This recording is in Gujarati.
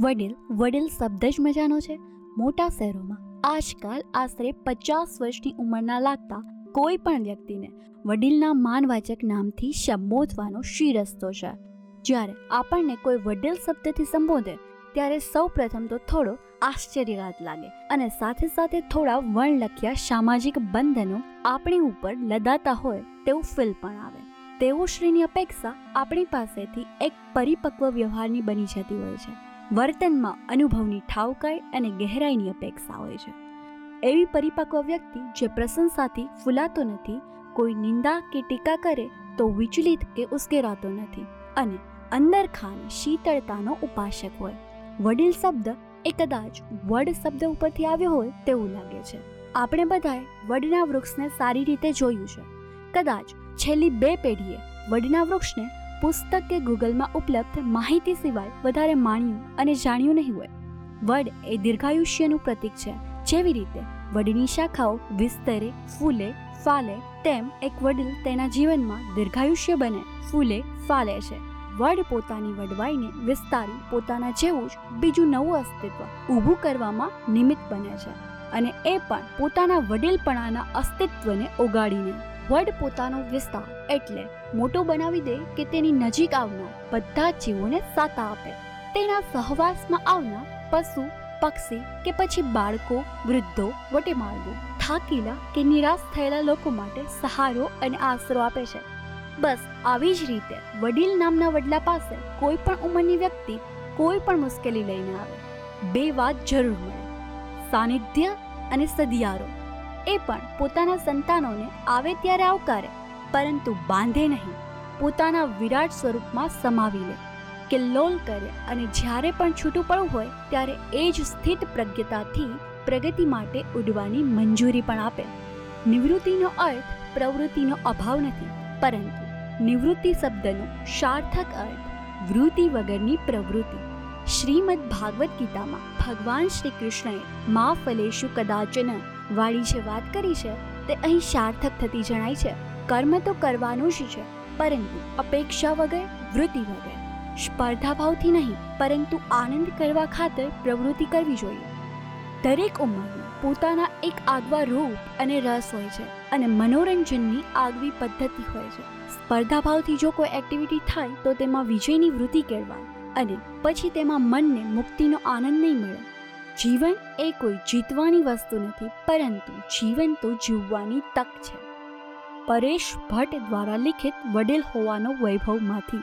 વડીલ વડીલ શબ્દ જ મજાનો છે. મોટા શહેરોમાં આજકાલ આશરે પચાસ વર્ષની ઉંમરના લાગતા કોઈ પણ વ્યક્તિને વડીલના માનવાચક નામથી સંબોધવાનો શી રસ્તો છે? જ્યારે આપણને કોઈ વડીલ શબ્દથી સંબોધે, ત્યારે સૌ પ્રથમ તો થોડો આશ્ચર્યઘાત લાગે અને સાથે સાથે થોડા વર્ણલખ્યા સામાજિક બંધનો આપણી ઉપર લદાતા હોય તેવું ફીલ પણ આવે. તેઓ શ્રીની અપેક્ષા આપણી પાસેથી એક પરિપક્વ વ્યવહારની બની જતી હોય છે. વર્તનમાં અનુભવની ઠાવકાઈ અને ગહેરાઈની અપેક્ષા હોય છે. એવી પરિપક્વ વ્યક્તિ જે પ્રશંસાથી ફૂલાતો નથી, કોઈ નિંદા કે ટીકા કરે તો વિચલિત કે ઉશ્કેરાતો નથી અને અંદર ખાન શીતળતાનો ઉપાસક હોય. વડીલ શબ્દ એ કદાચ વડ શબ્દ ઉપરથી આવ્યો હોય તેવું લાગે છે. આપણે બધાએ વડના વૃક્ષને સારી રીતે જોયું છે. કદાચ છેલ્લી બે પેઢીએ વડના વૃક્ષને પુસ્તક કે ગૂગલમાં ઉપલબ્ધ માહિતી સિવાય વધારે માણ્યું અને જાણ્યું નહીં હોય. વડ એ દીર્ઘાયુષ્યનું પ્રતીક છે. જેવી રીતે વડની શાખાઓ વિસ્તરે, ફૂલે, ફાલે તેમ એક વડીલ તેના જીવનમાં દીર્ઘાયુષ્ય બને, ફૂલે, ફાલે છે. વડ પોતાની વડવાઈને વિસ્તારી પોતાના જેવું જ બીજું નવું અસ્તિત્વ ઊભું કરવામાં નિમિત્ત બને છે અને એ પણ પોતાના વડીલપણાના અસ્તિત્વને ઓગાડીને વડ પોતાનો વિસ્તાર એટલે મોટો બનાવી દે કે તેની નજીક આવનાર બધા જીવોને સાતા આપે. તેના સહવાસમાં આવનાર પશુ, પક્ષી કે પછી બાળકો, વૃદ્ધો વટે માળવું, થાકેલા કે નિરાશ થયેલા લોકો માટે સહારો અને આશરો આપે છે. બસ આવી જ રીતે વડીલ નામના વડલા પાસે કોઈ પણ ઉંમરની વ્યક્તિ કોઈ પણ મુશ્કેલી લઈને આવે. બે વાત જરૂર મળે. સાનિધ્ય અને સદિયારો. એ પણ પોતાના સંતાનોને આવે ત્યારે આવકારે, પરંતુ બાંધે નહીં. પોતાના વિરાટ સ્વરૂપમાં સમાવી લે. કે લોલ કરે અને જ્યારે પણ છૂટું પડવું હોય, ત્યારે એ જ સ્થિત પ્રજ્ઞતાથી પ્રગતિ માટે ઉડવાની મંજૂરી પણ આપે. નિવૃત્તિનો અર્થ પ્રવૃત્તિનો અભાવ નથી, પરંતુ નિવૃત્તિ શબ્દનો સાર્થક અર્થ વૃત્તિ વગરની પ્રવૃત્તિ. શ્રીમદ ભાગવત ગીતામાં ભગવાન શ્રી કૃષ્ણએ મા ફલેશુ કદાચન વાળી જે વાત કરી છે, તે અહીં સાર્થક થતી જણાય છે. કર્મ તો કરવાનું જ છે, પરંતુ અપેક્ષા વગર, વૃત્તિ વગર. સ્પર્ધાભાવથી નહીં, પરંતુ આનંદ કરવા ખાતર પ્રવૃત્તિ કરવી જોઈએ. દરેક ઉંમરમાં પોતાના એક આગવા રૂપ અને રસ હોય છે, અને મનોરંજનની આગવી પદ્ધતિ હોય છે. સ્પર્ધાભાવથી જો કોઈ એક્ટિવિટી થાય, તો તેમાં વિજયની વૃત્તિ કહેવાય અને પછી તેમાં મનને મુક્તિનો આનંદ નહીં મળે. જીવન એ કોઈ જીતવાની વસ્તુ નથી, પરંતુ જીવન તો જીવવાની તક છે. પરેશ ભટ્ટ દ્વારા લિખિત વડીલ હોવાનો વૈભવમાંથી